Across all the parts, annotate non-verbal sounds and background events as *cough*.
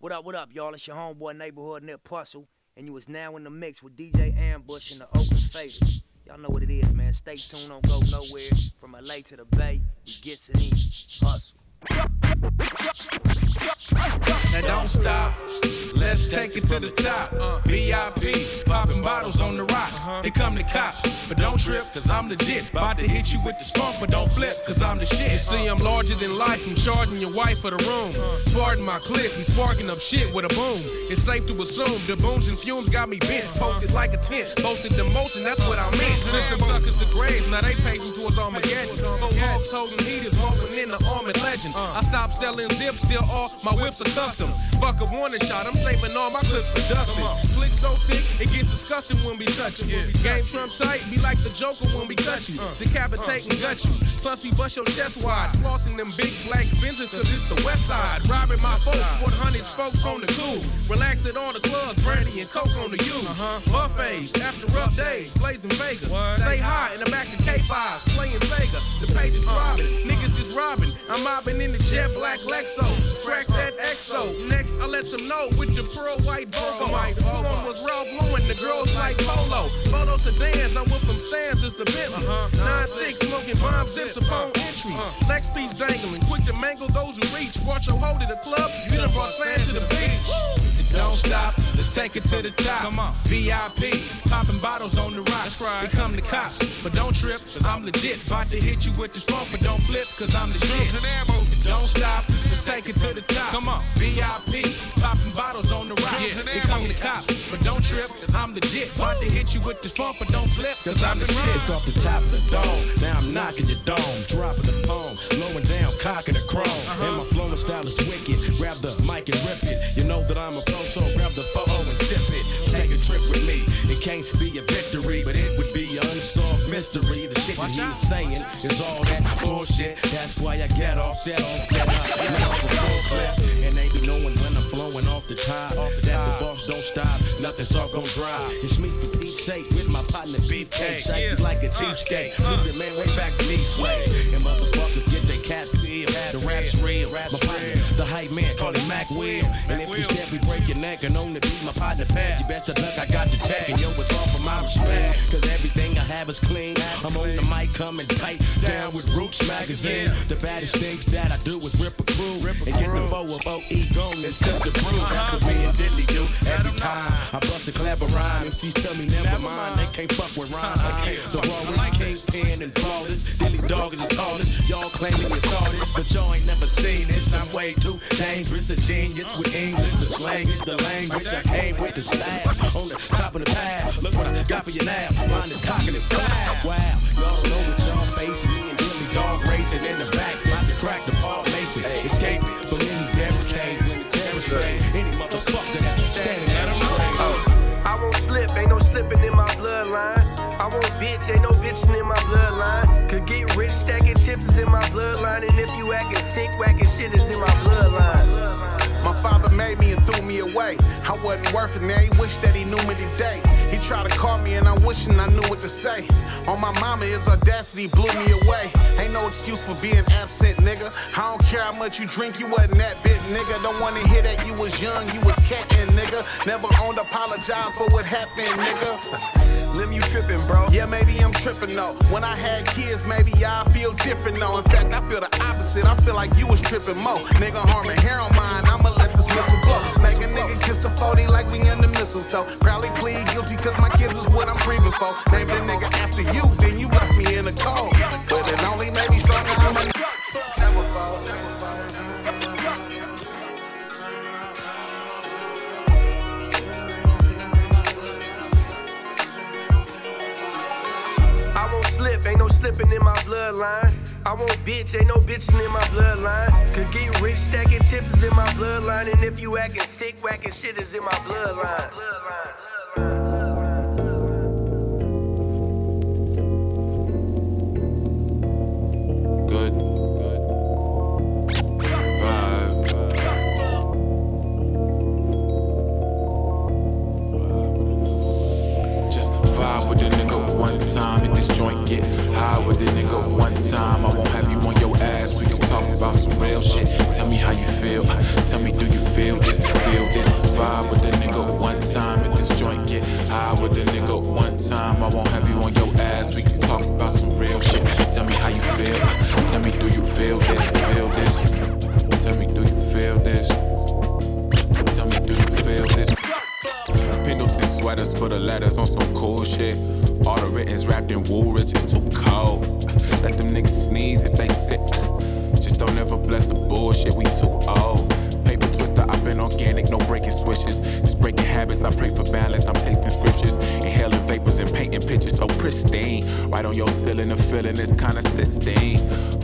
What up, what up, y'all? It's your homeboy neighborhood Nip Puzzle, and you is now in the mix with DJ Ambush and the Oakland Faders. Y'all know what it is, man. Stay tuned, don't go nowhere. From LA to the Bay, we gets it in. Hustle. Now don't stop. Let's take it to the top. VIP, popping bottles on the rocks. Uh-huh. Here come the cops, but don't trip, cause I'm legit. About to hit you with the spunk, but don't flip, cause I'm the shit. You see, I'm larger than life. I'm charging your wife for the room. Uh. Pardon my clip, we sparking up shit with a boom. It's safe to assume the booms and fumes got me bent. Uh-huh. Posted like a tent, posted the motion, that's what I meant. Since them suckers to graves, now they paving towards Armageddon. Four hogs holding heaters, walking in the army legend. Uh. I stopped selling zips, still all my whips are custom. Fuck a warning shot, I'm saving all my clips for dusting. Click so thick, it gets disgusting when we touch it. Game Trump tight, be like the Joker when we touch you. Decapitate and gut you. Plus we bust your chest wide, flossing them big black Benzes cause it's the west side. Robbing my folks, 400 spokes on the cool. Relax at all the clubs, brandy and coke on the U. Buffets, after rough days, blazing Vegas. Stay high in the back of K5, playing Sega. The page is robbing, niggas is robbing. I'm mobbing in the jet black Lexo. Crack that XO. Next, I let them know with the pearl white Volvo. My one was Ralph Lauren, the girls like Polo. Photo sedans, I'm with them stands, it's the Bentley. Uh-huh. 9-6, smoking bomb zips uh-huh. upon entry. Uh-huh. Lex piece dangling, quick to mangle those who reach. Watch your hold at the club, you done brought sand to the beach. Don't stop, let's take it to the top. Come on. VIP, popping bottles on the rocks. That's right. Here come the cops, but don't trip, cause I'm legit. About to hit you with the bump, but don't flip, cause I'm the shit. Don't stop, let's take it to the top. Come on. VIP, popping bottles on the rocks. Here come the cops, but don't trip, cause I'm legit. About to hit you with the bump, but don't flip, cause I'm the shit. It's off the top of the dome. Now I'm knocking your dome, dropping the poem, lowering down, cocking the chrome. Uh-huh. And my flowing style is wicked. Grab the mic and rip it. You know that I'm a pro, so grab the photo and sip it. Take a trip with me. It can't be a victory, but it mystery. The shit that he's saying is all that bullshit. That's why I get off, set off, get off a full clip. And they be knowing when I'm blowing off the top. That the boss don't stop, nothing's all gon' dry. It's me for Pete's sake with my partner Beefcake. Shake it like a cheapskate. Leave the man way back to me sway. And motherfuckers get their cat feel. The rap's real. My partner, the hype man, call him Mac Will. And if you step, we break your neck and only be my partner fat. You best to luck, I got the tag. And yo, it's all for my respect. Cause everything I have is clean. I'm on the mic coming tight. Down with Roots Magazine. The baddest things that I do is rip a crew. And get the bow of OE gone and sip the brew. That's what me and do every time. I bust a clever rhyme. MCs tell me never mind. They can't fuck with rhyme. The rawest kingpin and flawless. Dilly dog is the tallest. Y'all claiming you saw this, but y'all ain't never seen this. I'm way too dangerous. A genius with English. The slang is the language. I came with the style. On the top of the pad. Look what I got for you now. Mine is cocking and fly. Wow. Y'all know what y'all facing. Me and dog racing in the back. About to crack the Mason. Escape from any barricade when the terrorists. Any motherfucker that's standing at a train. Uh, I won't slip, ain't no slipping in my bloodline. I won't bitch, ain't no bitching in my bloodline. Could get rich, stacking chips is in my bloodline. And if you acting sick, whacking shit is in my bloodline. Father made me and threw me away. I wasn't worth it, now he wished that he knew me today. He tried to call me and I'm wishing I knew what to say. On my mama, his audacity blew me away. Ain't no excuse for being absent, nigga. I don't care how much you drink, you wasn't that bit, nigga. Don't wanna hear that you was young, you was catting, nigga. Never owned, apologize for what happened, nigga. Lim, you tripping, bro. Yeah, maybe I'm tripping though. When I had kids, maybe I feel different though. In fact, I feel the opposite. I feel like you was tripping more. Nigga, harming hair on mine. I'ma let this missile blow. Make a nigga kiss the 40 like we under mistletoe. Probably plead guilty cause my kids is what I'm breathing for. Named a nigga after you, then you left me in the cold. But it only made me stronger. Ain't no slipping in my bloodline. I won't bitch, ain't no bitching in my bloodline. Could get rich, stacking chips is in my bloodline. And if you acting sick, whacking shit is in my bloodline. Time. I won't have you on your ass. We can talk about some real shit. Tell me how you feel. Tell me, do you feel this? Feel this vibe with a nigga one time at this joint. Get high with a nigga one time. I won't have you on your ass. We can talk about some real shit. Tell me how you feel. Tell me, do you feel this? Feel this? Tell me, do you feel this? Tell me, do you feel this? Pendleton sweaters for the letters on some cool shit. All the written's wrapped in wool, rich is too cold. Let them niggas sneeze if they sick. Just don't ever bless the bullshit, we too old. Paper twister, I've been organic, no breaking switches. Just breaking habits, I pray for balance. I'm tasting scriptures, inhaling vapors and painting pictures so pristine. Right on your ceiling, the feeling is kinda sistine.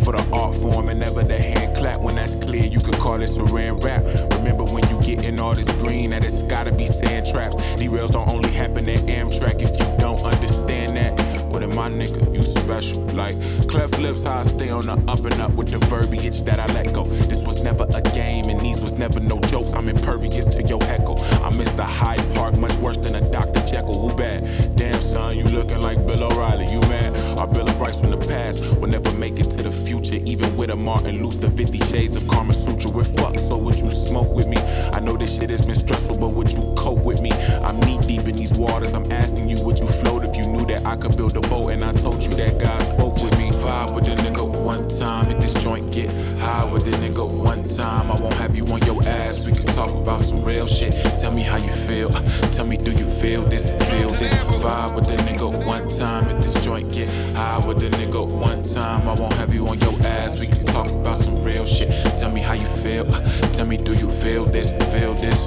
For the art form and never the hand clap. When that's clear, you could call it saran wrap. Remember when you get in all this green, that it's gotta be sand traps. Derails don't only happen at Amtrak if you don't understand that. What am my nigga? You special. Like cleft lips, how I stay on the up and up with the verbiage that I let go. This was never a game, and these was never no jokes. I'm impervious to your echo. I miss the Hyde Park much worse than a Dr. Jekyll. Who bad? Damn son, you looking like Bill O'Reilly. You mad? Our Bill of Rights from the past will never make it to the future, even with a Martin Luther. 50 Shades of Karma Sutra. We're fucked, so would you smoke with me? I know this shit has been stressful, but would you cope with me? I'm knee deep in these waters. I'm asking you, would you float if you knew that I could build a boat? And I told you that God spoke with me. Vibe with the nigga one time. Hit this joint, get high with the nigga one time. I won't have you on your ass. We can talk about some real shit. Tell me how you feel. Uh, tell me, do you feel this? Feel this? Vibe with the nigga one time. Hit this joint, get high with the nigga one time. I won't have you on your ass. We can talk about some real shit. Tell me how you feel. Uh, tell me, do you feel this? Feel this?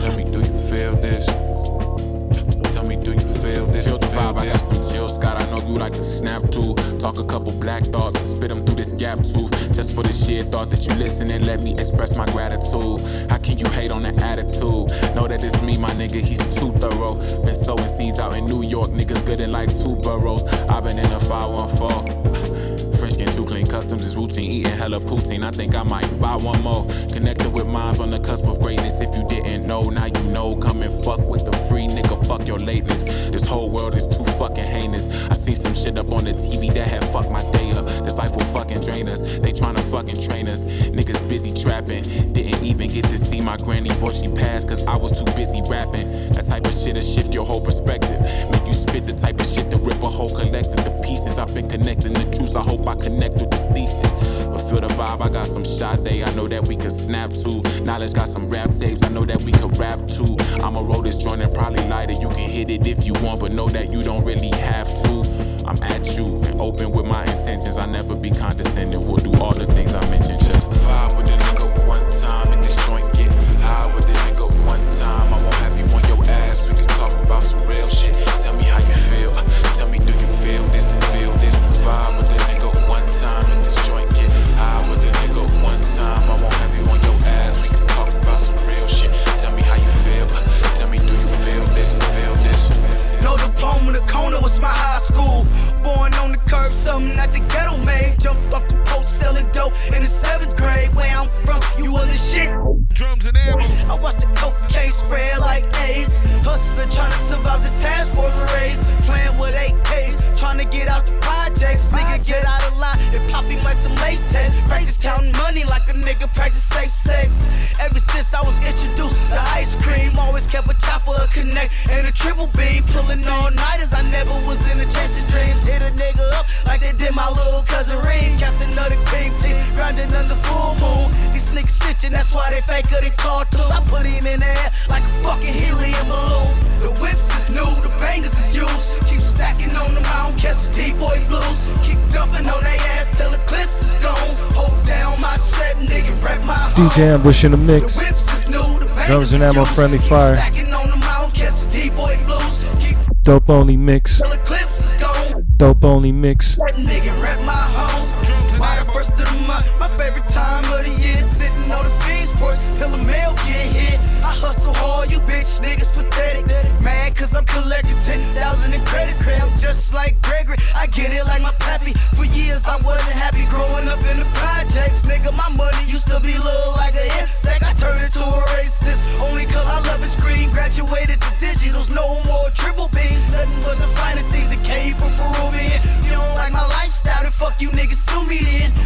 Tell me, do you feel this? Vibe, I got some chill, Scott. I know you like to snap too. Talk a couple black thoughts and spit them through this gap tooth. Just for the sheer thought that you listen and let me express my gratitude. How can you hate on the attitude? Know that it's me, my nigga, he's too thorough. Been sowing seeds out in New York, niggas good in like two boroughs. I've been in a 514. French clean, customs is routine. Eating hella poutine, I think I might buy one more. Connected with minds on the cusp of greatness. If you didn't know, now you know. Come and fuck with the free nigga, fuck your lateness. This whole world is too fucking heinous. I seen some shit up on the TV that had fucked my day up. This life will fucking drain us. They tryna fucking train us. Niggas busy trapping. Didn't even get see my granny before she passed, cause I was too busy rapping. That type of shit'll shift your whole perspective. Make you spit the type of shit to rip a whole collective to pieces. I've been connecting the truths, I hope I connect with the thesis. But feel the vibe, I got some shot day, I know that we can snap to. Knowledge got some rap tapes, I know that we can rap too. I'ma roll this joint and probably light it. You can hit it if you want, but know that you don't really have to. I'm at you and open with my intentions. I never be condescending. We'll do all the things I mentioned. Just vibe with the No diploma, the corner was my high school. Born on the curb, something that the ghetto made. Jumped off the post, selling dope in the seventh grade. Where I'm from, you was the shit. Drums and ammo. I watched the cocaine spread like Ace. Hustler trying to survive the task force race. Playing with AKs, trying to get out the projects. Nigga, get out of line and popping like some latex. Practice counting money like a nigga practice safe sex. Ever since I was introduced to ice cream, always kept a chopper, a connect, and a triple beam. Pulling all nighters, I never was in the chasing dreams. Hit a nigga up like they did my little cousin Reem. Captain of the cream team, grinding under full moon. Niggas snitching, that's why they faker than cartoons. I put him in the air like a fucking helium balloon. The whips is new, the bangers is used. Keep stacking on them, I don't catch the D-boy blues. Keep dumping on they ass till the clips is gone. Hold down my set, nigga, wreck my home. DJ Ambush in the The mix. whips is new, the Drums and ammo, friendly fire. them, I don't catch the D-boy blues. Keep Dope only mix. till the clips is gone. Dope only mix. First of the month? My favorite time of the year. Sitting on the fiends porch till the mail get hit. I hustle hard, you bitch niggas pathetic. Mad cause I'm collecting 10,000 in credits. Say I'm just like Gregory. I get it like my pappy. For years I wasn't happy growing up in the projects. Nigga, my money used to be little like an insect. I turned into a racist. Only cause I love it screen. Graduated to digitals. No more triple beams. Nothing but the finer things that came from Peruvian. You don't like my lifestyle, then fuck you niggas, sue me then.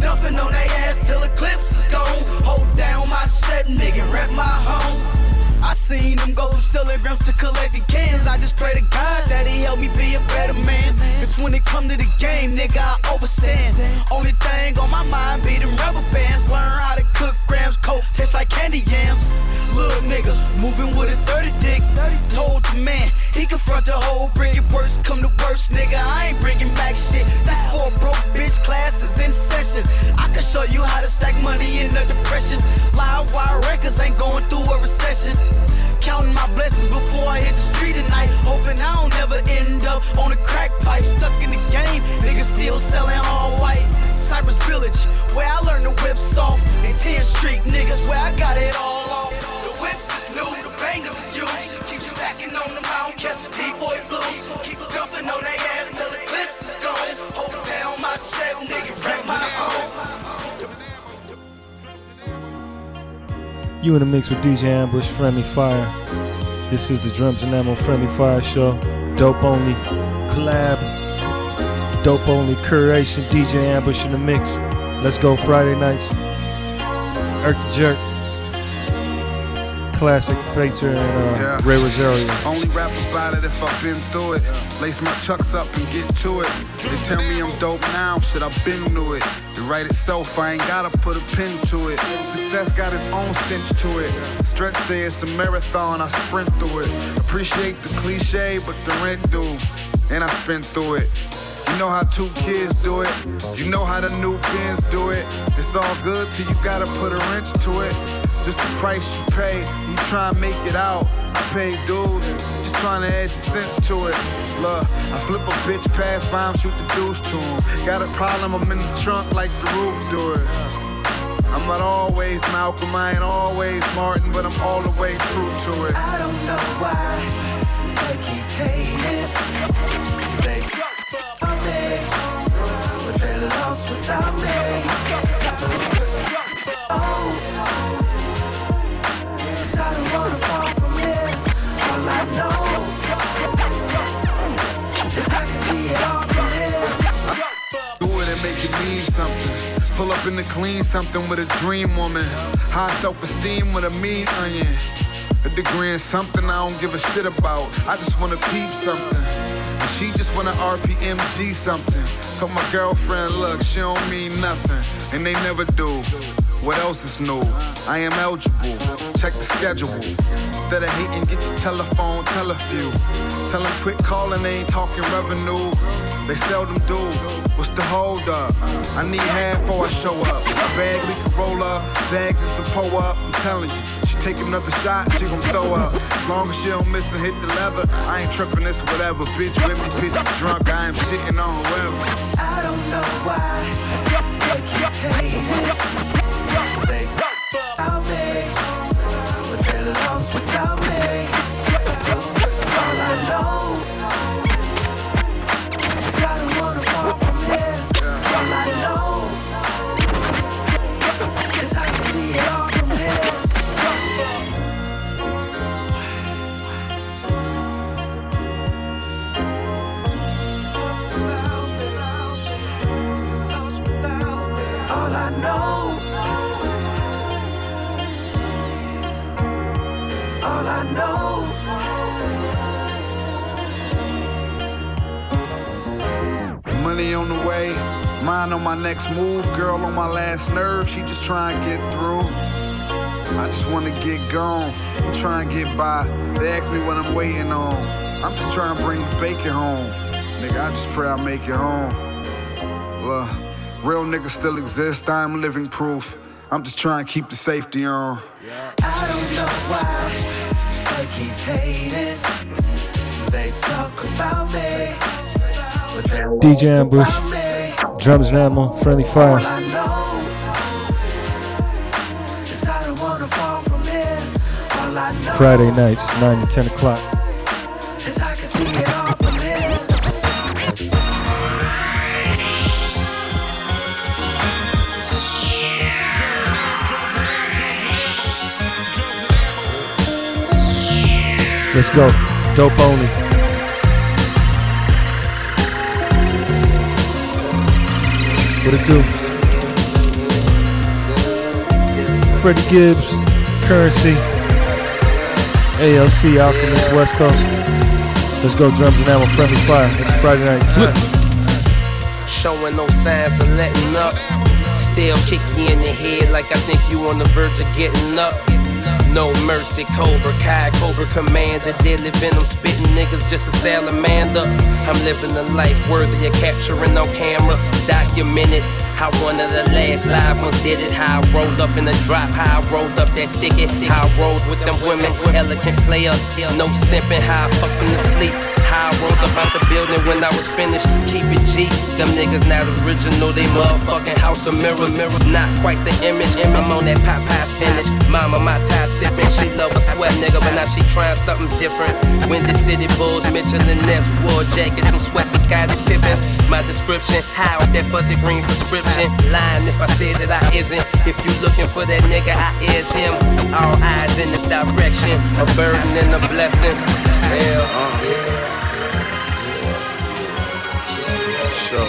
dumping on they ass till Eclipse is gone. Hold down my set, nigga, wreck my home. I seen them go from selling grams to collecting cans. I just pray to God that He help me be a better man. Cause when it come to the game, nigga, I overstand. Only thing on my mind be them rubber bands. Learn how to cook grams, coke, taste like candy yams. Look, nigga, moving with a 30 dick. Told the man he confront the whole bring it worse, come to worst, nigga. I ain't bringing back shit. This for broke bitch class is in session. I can show you how to stack money in the depression. Live wire records ain't going through a recession. Counting my blessings before I hit the street tonight. Hoping I don't ever end up on a crack pipe. Stuck in the game, niggas still selling all white. Cypress Village, where I learned the whip soft. And 10th Street, niggas, where I got it all off. The whips is new, the bangers is used. Keep stacking on the mountain, catching D-boy blues. You in the mix with DJ Ambush, Friendly Fire. This is the Drums and Ammo Friendly Fire Show. Dope only collab. Dope only curation. DJ Ambush in the mix. Let's go Friday nights. Irk the Jerk. Classic Fater and uh, Yeah. Ray Rosario. Only rap about it if I've been through it. Lace my chucks up and get to it. They tell me I'm dope now, shit, I've been through it. It write itself, I ain't gotta put a pin to it. Success got its own cinch to it. Stretch say it's a marathon, I sprint through it. Appreciate the cliche, but the rent do. And I spent through it. You know how two kids do it. You know how the new pins do it. It's all good till you gotta put a wrench to it. Just the price you pay. You try and make it out. Pay dues. Just trying to add your sense to it. Look, I flip a bitch past by him, shoot the deuce to him. Got a problem, I'm in the trunk like the roof do it. I'm not always Malcolm, I ain't always Martin, but I'm all the way true to it. I don't know why they keep hating. They on me, but they lost without me. In the clean something with a dream woman. High self esteem with a mean onion. A degree in something I don't give a shit about. I just wanna peep something. She just wanna RPMG something. Told my girlfriend, look, she don't mean nothing. And they never do. What else is new? I am eligible. Check the schedule. Instead of hating, get your telephone, tell a few. Tell them quit calling, they ain't talking revenue. They seldom do. What's the hold up? I need half before I show up. Bag we can roll up, zags and some pull up. I'm telling you, she take another shot, she gon' throw up. As long as she don't miss and hit the leather, I ain't tripping this whatever. Bitch with me, pissy drunk, I am shitting on whoever. I don't know why they keep hating. Mind on my next move. Girl on my last nerve, she just try and get through. I just wanna get gone, try and get by. They ask me what I'm waiting on. I'm just trying to bring the bacon home. Nigga, I just pray I make it home. Look, real niggas still exist, I'm living proof. I'm just trying to keep the safety on. I don't know why they keep hating. They talk about me, but they won't DJ Ambush. Drums and Ammo, Friendly Fire. Friday nights, 9 to 10 o'clock. Let's go. Dope only. What it do? Freddie Gibbs, Currency, ALC, Alchemist, West Coast. Let's go, drums and ammo, friendly fire. Every Friday night. Showing no signs of letting up. Still kick you in the head like I think you on the verge of getting up. No mercy, Cobra Kai, Cobra Commander, deadly venom, spitting niggas just a salamander. I'm living a life worthy of capturing on camera, documented. How one of the last live ones did it. How I rolled up in the drop. How I rolled up that sticky. How I rolled with them women. Elegant player. No simping. How I fucked them to sleep. How I rolled up out the building when I was finished. Keep it G. Them niggas not original. They motherfucking house of mirrors. Mirror. Not quite the image. I'm on that Popeye spinach. Mama, my tie sipping. She love a square nigga, but now she trying something different. Windy City Bulls, Mitchell & Ness, war jackets, some sweats and Scottie Pippens. My description, how that fuzzy green prescription. Lying if I said that I isn't. If you looking for that nigga, I is him. All eyes in this direction, a burden and a blessing. Uh, Uh,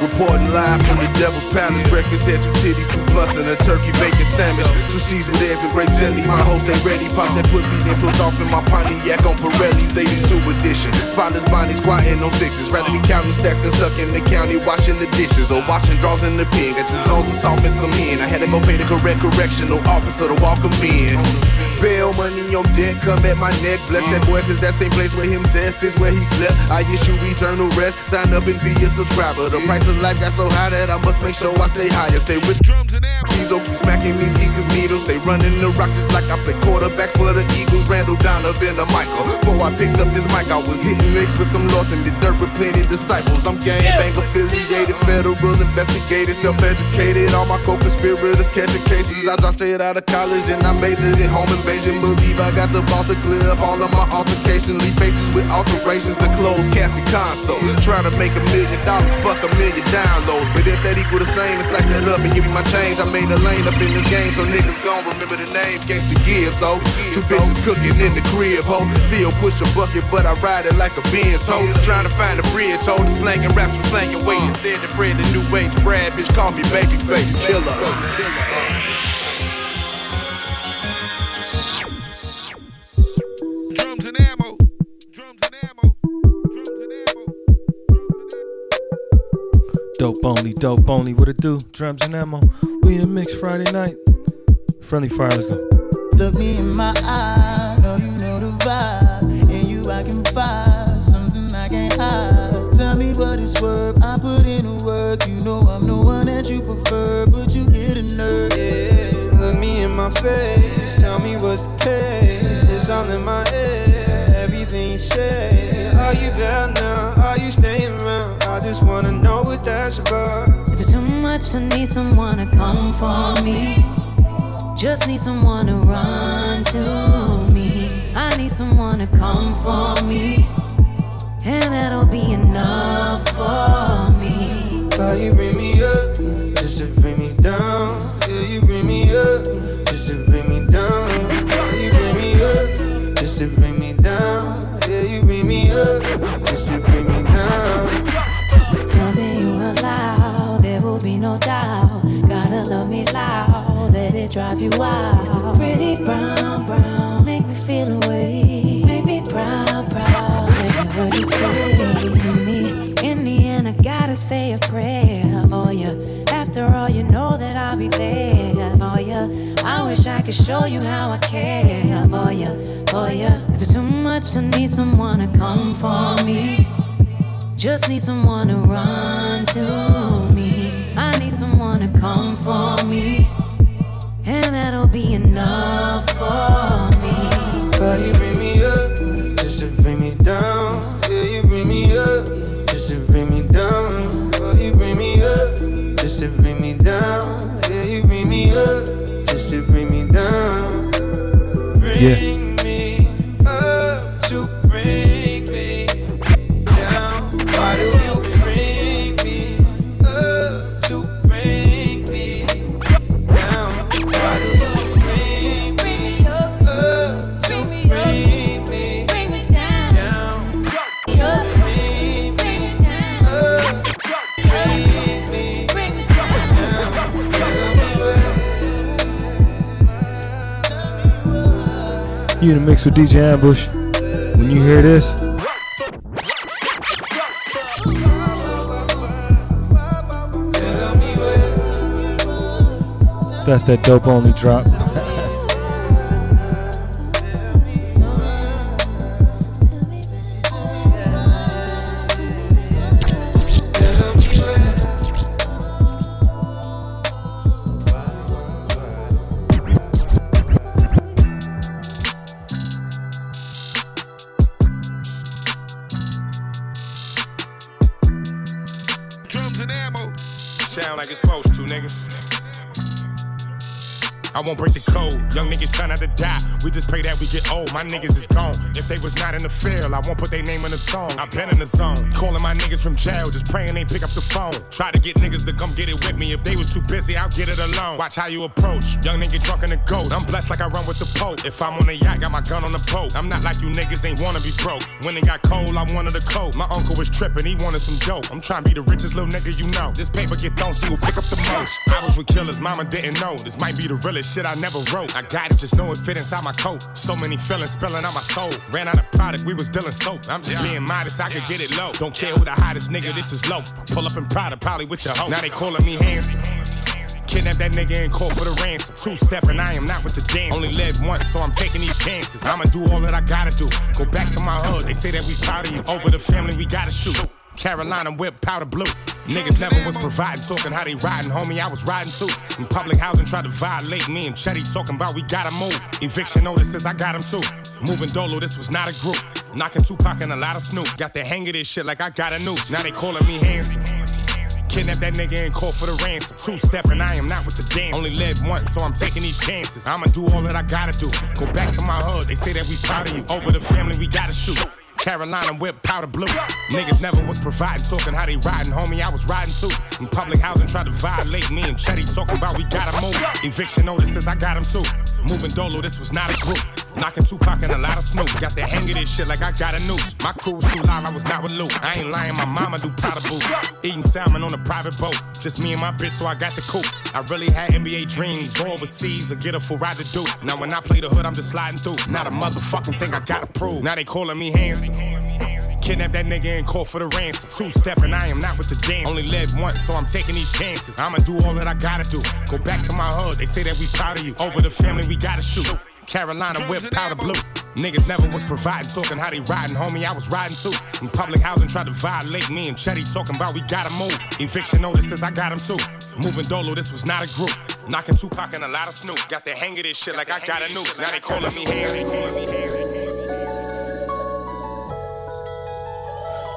reporting live from the Devil's Palace. Breakfast had two titties, two blunts, and a turkey bacon sandwich. Two seasoned eggs and grape jelly. My host ain't ready. Pop that pussy, then put off in my Pontiac on Pirelli's 82 edition. Spotless Bonnie squatting on sixes. Rather be counting stacks than stuck in the county washing the dishes or washing draws in the pen. Got two zones of soft and some in. I had to go pay the correct correctional officer to walk walk 'em in. Bail money on deck, come at my neck. Bless that boy, cause that same place where him test is where he slept. I issue eternal rest. Sign up and be a subscriber. The price of life got so high that I must make sure I stay higher. Stay with Drums and ammo. keep smacking these geekers needles. They running the rock just like I play quarterback for the Eagles. Randall Donovan, the Michael. Before I picked up this mic, I was hitting licks with some lost in the dirt with plenty disciples. I'm gang bang affiliated, federal investigated, self-educated. All my co-conspirators catching cases. I dropped straight out of college and I majored in home invasion. Believe I got the balls to clear up all of my altercations. Leave faces with alterations, the closed casket console. Trying to make a million dollars, fuck a million downloads. But if that equal the same, then slice that up and give me my change. I made a lane up in this game, so niggas gon' remember the name Gangsta Gibbs, ho. Two bitches cooking in the crib, ho. Still push a bucket, but I ride it like a Benz, ho. Trying to find a bridge, ho. The slanging raps from weight. And said the Fred, the new age Brad, bitch, call me babyface killer. Drums and ammo. Drums and ammo. Drums and ammo. Dope only, dope only. What it do? Drums and ammo. We in the mix Friday night. Friendly fire, let's go. Look me in my eye, know you know the vibe. In you I can find something I can't hide. Tell me what it's worth, I put in the work. You know I'm the one that you prefer, but you hit a nerve. Yeah, look me in my face. Tell me what's the case. It's all in my head. Everything you say. Are you back now? Are you staying around? I just wanna know what that's about. Is it too much to need someone to come for me? Just need someone to run to me. I need someone to come for me. And that'll be enough for me. Why you bring me up just to bring me down? Yeah, you bring me up just to bring me down. Why you bring me up just to bring me down? Yeah, you bring me up just to bring me down. Loving you aloud, there will be no doubt. Gotta love me loud, let it drive you wild. It's the pretty brown, brown, make me feel away. Make me proud, proud. Every word you say say a prayer for you. After all, you know that I'll be there for you. I wish I could show you how I care for you, for you. Is it too much to need someone to come for me? Just need someone to run to me. I need someone to come for me. And that'll be enough for me. Why Yeah. You in the mix with DJ Ambush. When you hear this, that's that dope only drop. *laughs* song. I've been in the zone. Calling my niggas from jail, just praying they pick up the phone. Try to get niggas to come get it with me. If they was too busy, I'll get it alone. Watch how you approach. Young nigga drunk in the ghost. I'm blessed like I run with the Pope. If I'm on the yacht, got my gun on the boat. I'm not like you niggas ain't wanna be broke. When it got cold, I wanted a coat. My uncle was tripping, he wanted some dope. I'm trying to be the richest little nigga you know. This paper get thrown, see who pick up the most. I was with killers, mama didn't know. This might be the realest shit I never wrote. I got it, just know it fit inside my coat. So many feelings spilling out my soul. Ran out of product, we was dealing soap. I'm just being modest, I could get it low. Don't care who the hottest nigga, this is low. Pull up in Prada, probably with your hoe. Now they calling me handsome. Kidnap that nigga and call for the ransom. Two step and I am not with the dance. Only live once, so I'm taking these chances. I'ma do all that I gotta do. Go back to my hood, they say that we proud of you. Over the family, we gotta shoot. Carolina whip powder blue. Niggas never was providing, talking how they riding, homie. I was riding too. In public housing, tried to violate me and Chetty talking about we gotta move. Eviction notices, I got them too. Moving Dolo, this was not a group. Knocking Tupac and a lot of Snoop. Got the hang of this shit like I got a noose. Now they calling me handsome. Kidnap that nigga and call for the ransom. Two step and I am not with the dance. Only live once, so I'm taking these chances. I'ma do all that I gotta do. Go back to my hood, they say that we proud of you. Over the family, we gotta shoot. Carolina whip powder blue. Niggas never was providing, talking how they riding, homie. I was riding too. In public housing, tried to violate me and Chetty talking about we gotta move. Eviction notices, I got them too. Moving Dolo, this was not a group. Knocking Tupac and a lot of Snoop. Got the hang of this shit like I got a noose. My crew was too live, I was not with Luke. I ain't lying, my mama do powder boots. Eating salmon on a private boat. Just me and my bitch, so I got the coupe. I really had NBA dreams. Go overseas or get a full ride to do. Now when I play the hood, I'm just sliding through. Not a motherfucking thing I gotta prove. Now they calling me handsome. Kidnap that nigga and call for the ransom. Two step and I am not with the dance. Only live once, so I'm taking these chances. I'ma do all that I gotta do. Go back to my hood, they say that we proud of you. Over the family, we gotta shoot. Carolina whip powder blue. Niggas never was providing, talking how they riding, homie. I was riding too. In public housing, tried to violate me and Chetty talking about we gotta move. Eviction notices, I got them too. Moving Dolo, this was not a group. Knocking Tupac and a lot of Snoop. Got the hang of this shit like I got a noose. Now they calling me handsome.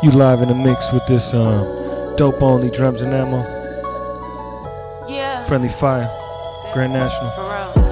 You live in the mix with this um, dope only drums and ammo. Yeah. Friendly Fire, Grand National.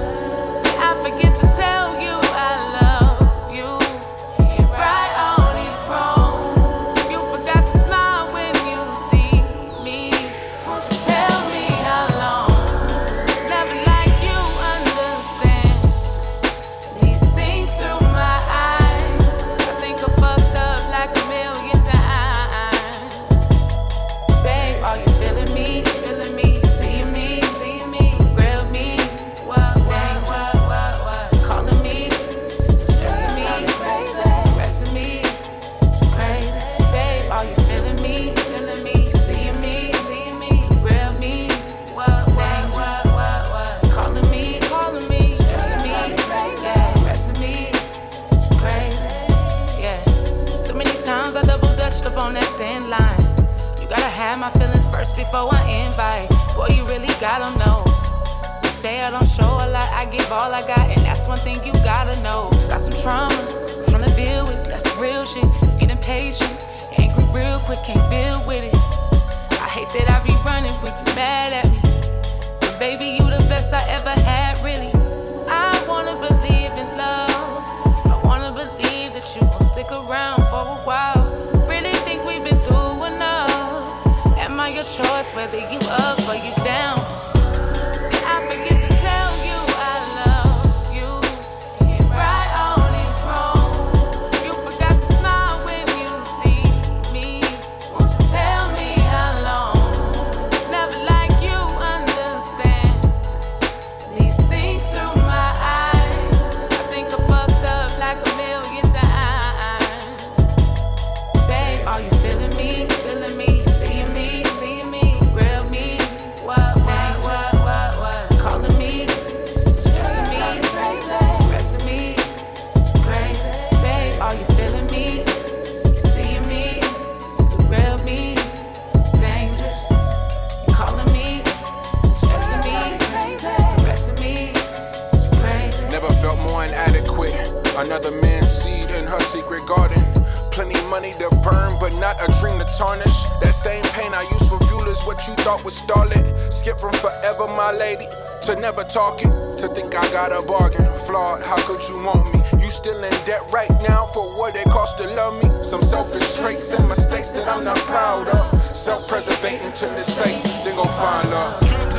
Is what you thought was starlit. Skip from forever, my lady, to never talking. To think I got a bargain. Flawed, how could you want me? You still in debt right now for what it cost to love me. Some selfish traits and mistakes that I'm not proud of. Self preservating till it's safe, then go find love.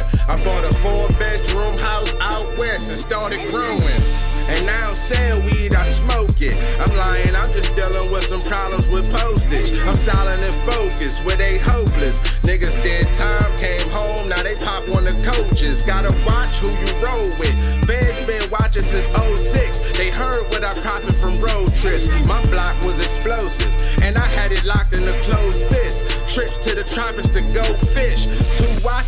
Showing. I bought a four bedroom house out west and started growing. And now I'm selling weed, I smoke it. I'm lying, I'm just dealing with some problems with postage. I'm silent and focused, where they hopeless. Niggas did time, came home, now they pop on the coaches. Gotta watch who you roll with. Feds been watching since 06. They heard what I profit from road trips. My block was explosive, and I had it locked in a closed fist. Trips to the tropics to go fish.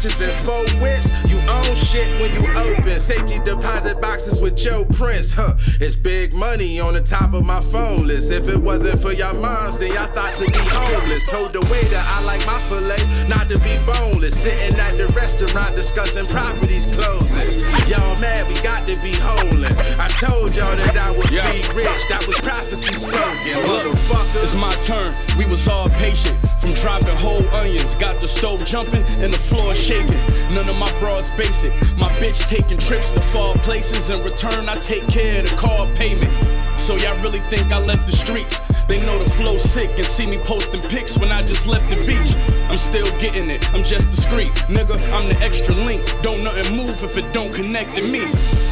Watches and four whips. You own shit when you open. Safety deposit boxes with Joe Prince, huh? It's big money on the top of my phone list. If it wasn't for your moms, then y'all thought to be homeless. Told the waiter I like my filet, not to be boneless. Sitting at the restaurant discussing properties closing. Y'all mad, we got to be holding. I told y'all that I would Yeah. be rich. That was prophecy spoken, Look, motherfucker. It's my turn. We was all patient. From dropping whole onions, got the stove jumping and the floor shaking. None of my bras basic. My bitch taking trips to far places. In return, I take care of the car payment. So y'all really think I left the streets? They know the flow sick and see me posting pics when I just left the beach. I'm still getting it. I'm just discreet, nigga. I'm the extra link. Don't nothing move if it don't connect to me.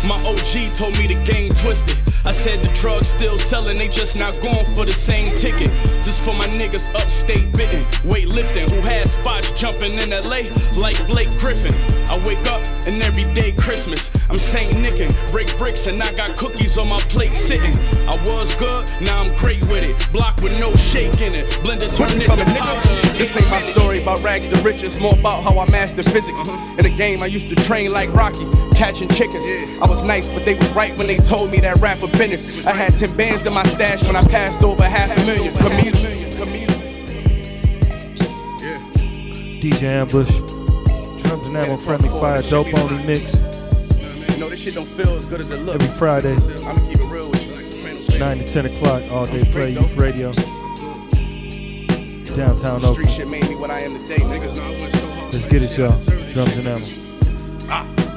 My OG told me the game twisted. I said the drugs still selling, they just not going for the same ticket. This for my niggas upstate bitten, weightlifting, who had spots jumping in LA like Blake Griffin. I wake up and every day Christmas. I'm Saint Nickin', break bricks, and I got cookies on my plate sitting. I was good, now I'm great with it. Block with no shake in it. Blender turn it to powder. This ain't my story about rags to riches, more about how I mastered physics. In the game, I used to train like Rocky, catching chickens. I was nice, but they was right when they told me that rap rapper business. I had 10 bands in my stash when I passed over half a million. Comedian. DJ Ambush, drums and ammo, friendly fire, dope only mix No, this shit don't feel as good as it looks. every Friday, I'ma keep it real with you. 9 to 10 o'clock, all day play youth radio. Downtown Street Oakland. shit made me what I am today, niggas. Know I went so hard. Let's get it, y'all. Drums and ammo. What you coming, nigga?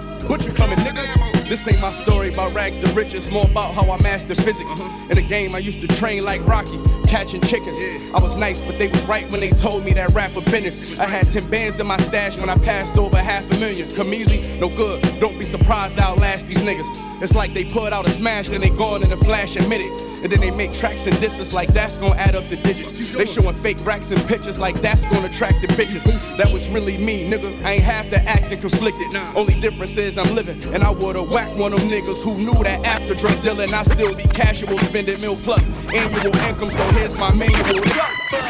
This ain't my story about rags to riches, more about how I mastered physics. Mm-hmm. In the game, I used to train like Rocky, catching chickens. I was nice, but they was right when they told me that rap rapper business. I had 10 bands in my stash when I passed over half a million. Come easy, no good. Don't be surprised I outlast these niggas. It's like they put out a smash, then they gone in a flash and minute. And then they make tracks and disses like that's gonna add up the digits. They showing fake racks and pictures like that's gonna attract the bitches. That was really me, nigga. I ain't half the acting conflicted. Only difference is I'm living. And I would've whacked one of them niggas who knew that after drug dealing, I still be casual, spending mil plus annual income. So here's my manual.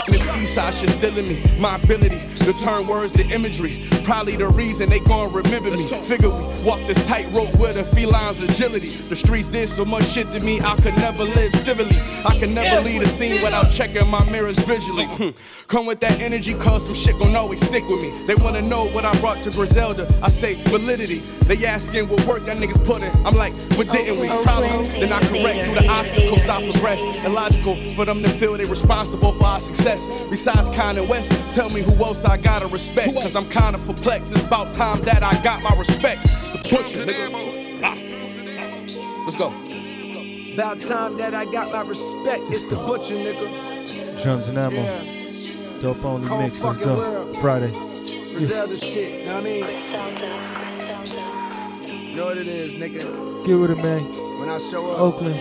This Eastside shit still in me. My ability to turn words to imagery. Probably the reason they gon' remember me. Figure we walk this tightrope with a feline's agility. The streets did so much shit to me, I could never live civilly. I can never leave a scene without checking my mirrors visually. *laughs* Come with that energy, cause some shit gon' always stick with me. They wanna know what I brought to Griselda. I say validity. They asking what work that niggas put in. I'm like, what didn't we? Problems, then I correct through the obstacles I progress. Illogical for them to feel they responsible for our success. Besides Kanye West, tell me who else I gotta respect. Cause I'm kinda perplexed. It's about time that I got my respect. It's the butcher, nigga. Ah. Let's go. About time that I got my respect. It's the butcher, nigga. Drums and ammo. Yeah. Dope only Cold mix. Let's fucking go. world. Friday. Griselda shit, know what I mean? You know what it is, nigga. Get with it, man. When I show up. Oakland.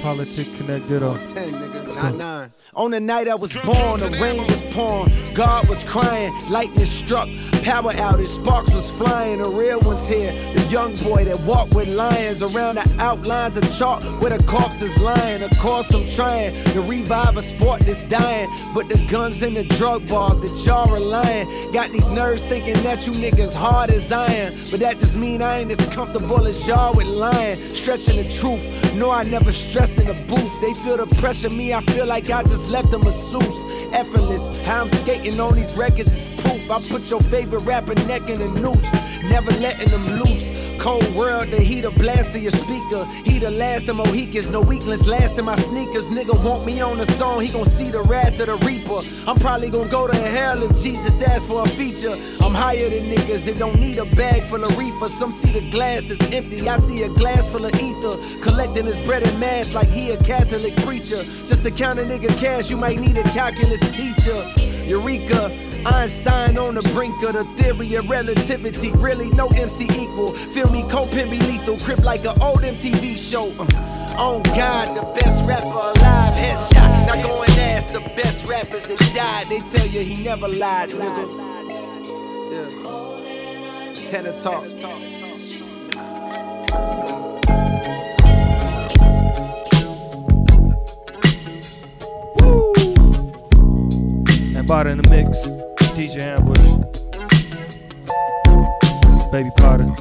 Politic Connect Ditto. 10, nigga. Let's Not go. 9. On the night I was born, the rain was pouring. God was crying, lightning struck, power outage, sparks was flying. The real one's here, the young boy that walked with lions around the outlines of chalk where the corpse is lying. Of course, I'm trying to revive a sport that's dying, but the guns and the drug bars that y'all relying got these nerves thinking that you niggas hard as iron. But that just mean I ain't as comfortable as y'all with lying, stretching the truth. No, I never stress in the booth. They feel the pressure, me, I feel like I just left a masseuse. Effortless, how I'm skating on these records is proof. I put your favorite rapper neck in a noose, never letting them loose. Cold world, the heat a blast to your speaker. He the last of Mohicans, no weaklings, last in my sneakers. Nigga want me on the song, he gon' see the wrath of the reaper. I'm probably gon' go to hell if Jesus asks for a feature. I'm higher than niggas that don't need a bag full of reefer. Some see the glass is empty, I see a glass full of ether. Collecting his bread and mass like he a Catholic preacher. Just to count a nigga cash, you might need a calculus teacher. Eureka. Einstein on the brink of the theory of relativity. Really, no MC equal. Feel me, Copin be lethal. Crip like an old MTV show. Uh, on God, the best rapper alive. Headshot. Now go and ask the best rappers that died. They tell you he never lied, nigga. Yeah. Tenor talk. Woo! And Bada in the mix. DJ Ambush. Baby Potter.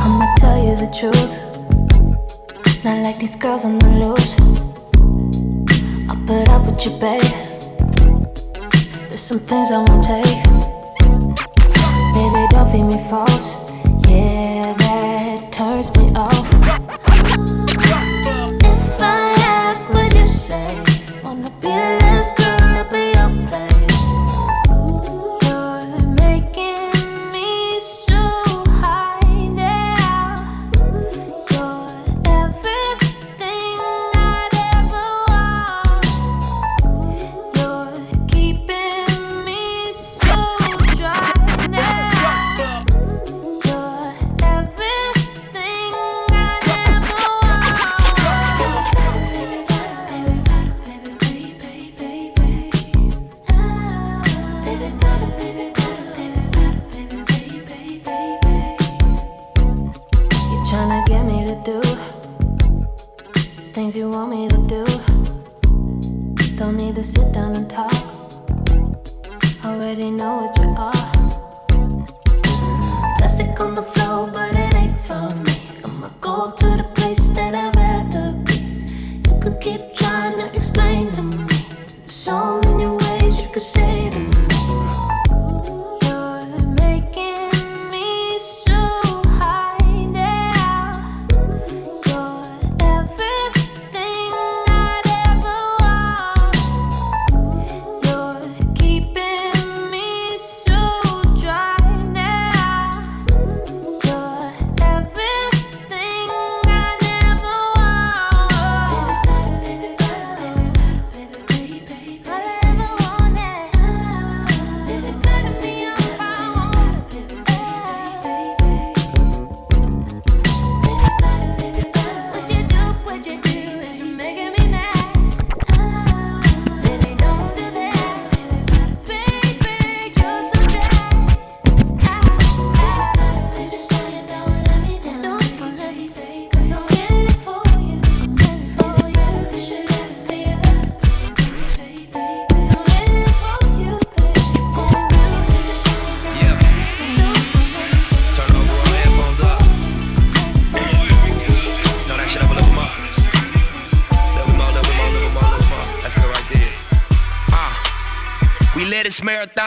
I'ma tell you the truth. Not like these girls on the loose. I'll put up with you, babe. There's some things I won't take. Baby, don't feed me false. Yeah, that turns me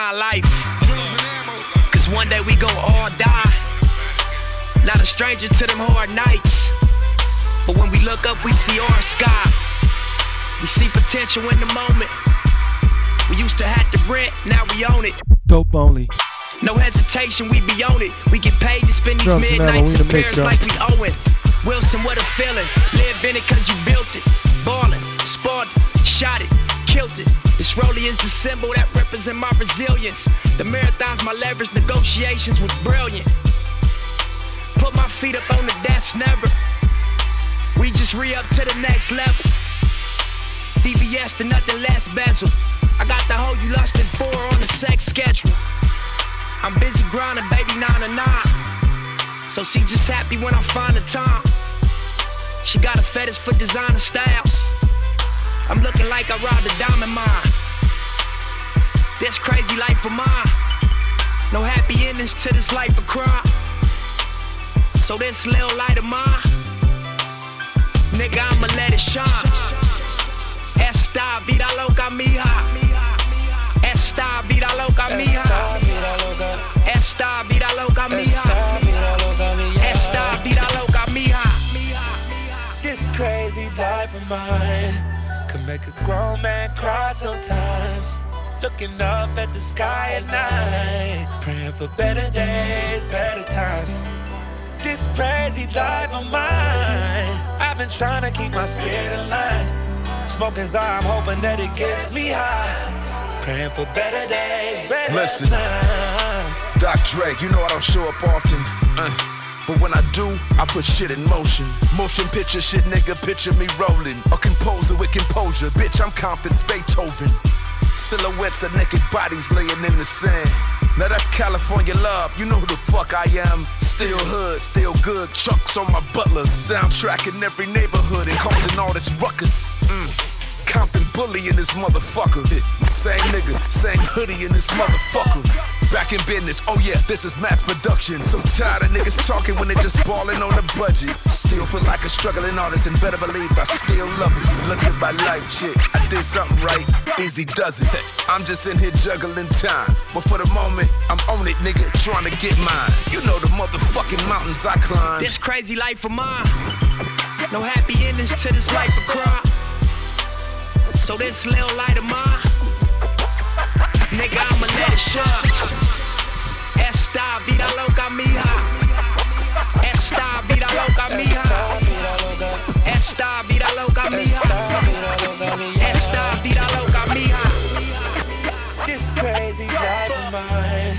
marathon life. Cause one day we gon' all die. Not a stranger to them hard nights. But when we look up, we see our sky. We see potential in the moment. We used to have to rent, now we own it. Dope only. No hesitation, we be on it. We get paid to spend these Drums midnights in Paris like we owe it. Wilson, what a feeling. Live in it cause you built it. Ballin', spoiled shot it, killed it. This rollie is the symbol that represent my resilience. The marathon's my leverage, negotiations was brilliant. Put my feet up on the desk, never. We just re up to the next level. VVS to nothing less bezel. I got the hoe you lustin' for on the sex schedule. I'm busy grinding, baby, nine to nine. So she just happy when I find the time. She got a fetish for designer styles. I'm looking like I robbed a diamond mine. This crazy life of mine. No happy endings to this life of crime. So this little light of mine, nigga, I'ma let it shine. Esta vida loca mija. Esta vida loca mija. Esta vida loca mija. Esta vida loca mija. This crazy life of mine make a grown man cry sometimes. Looking up at the sky at night, praying for better days, better times. This crazy life of mine, I've been trying to keep my spirit aligned. Smoking Zara, I'm hoping that it gets me high. Praying for better days, better Listen. times. Doc Dre, you know I don't show up often. uh, But when I do, I put shit in motion. Motion picture shit, nigga, picture me rolling. A composer with composure. Bitch, I'm Compton's Beethoven. Silhouettes of naked bodies laying in the sand. Now that's California love, you know who the fuck I am. Still hood, still good. Chucks on my butlers. Soundtrack in every neighborhood and causing all this ruckus. Mm. Compton bully in this motherfucker. Same nigga, same hoodie in this motherfucker. Back in business, oh yeah, this is mass production. So tired of niggas talking when they just ballin' on the budget. Still feel like a struggling artist and better believe I still love it. Look at my life, shit. I did something right, easy does it. I'm just in here juggling time. But for the moment, I'm on it, nigga, trying to get mine. You know the motherfucking mountains I climb. This crazy life of mine. No happy endings to this life of crime. So this little light of mine, nigga, I'ma let it shine. Esta vida loca mija. Esta vida loca mija. Esta vida loca mija. Esta vida loca mija. This crazy life of mine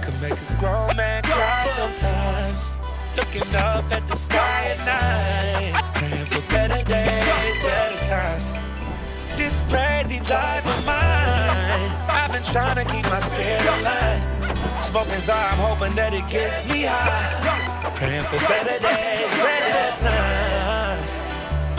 could make a grown man cry sometimes. Looking up at the sky at night, praying for better days, better times. This crazy life of mine, I've been trying to keep my spirit aligned. Smoking Zara, I'm hoping that it gets me high. Praying for better days, better times.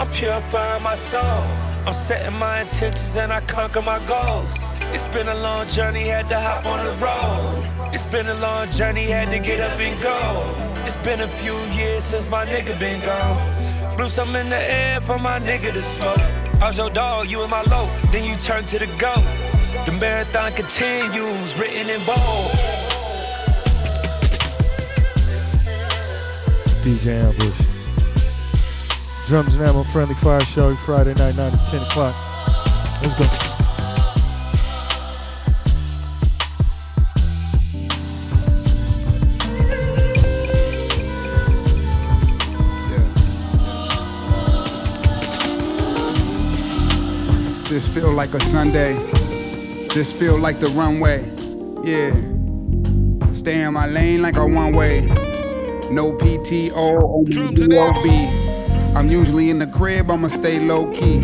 I'm purifying my soul. I'm setting my intentions and I conquer my goals. It's been a long journey, had to hop on the road. It's been a long journey, had to get up and go. It's been a few years since my nigga been gone. Blew some in the air for my nigga to smoke. I was your dog, you in my low, then you turn to the goat. The marathon continues, written in bold. DJ Ambush. Drums and Ammo Friendly Fire Show Friday night, 9 to 10 o'clock. Let's go. This feel like a Sunday. This feel like the runway. Yeah. Stay in my lane like a one way. No PTO, DOB. I'm usually in the crib, I'ma stay low key.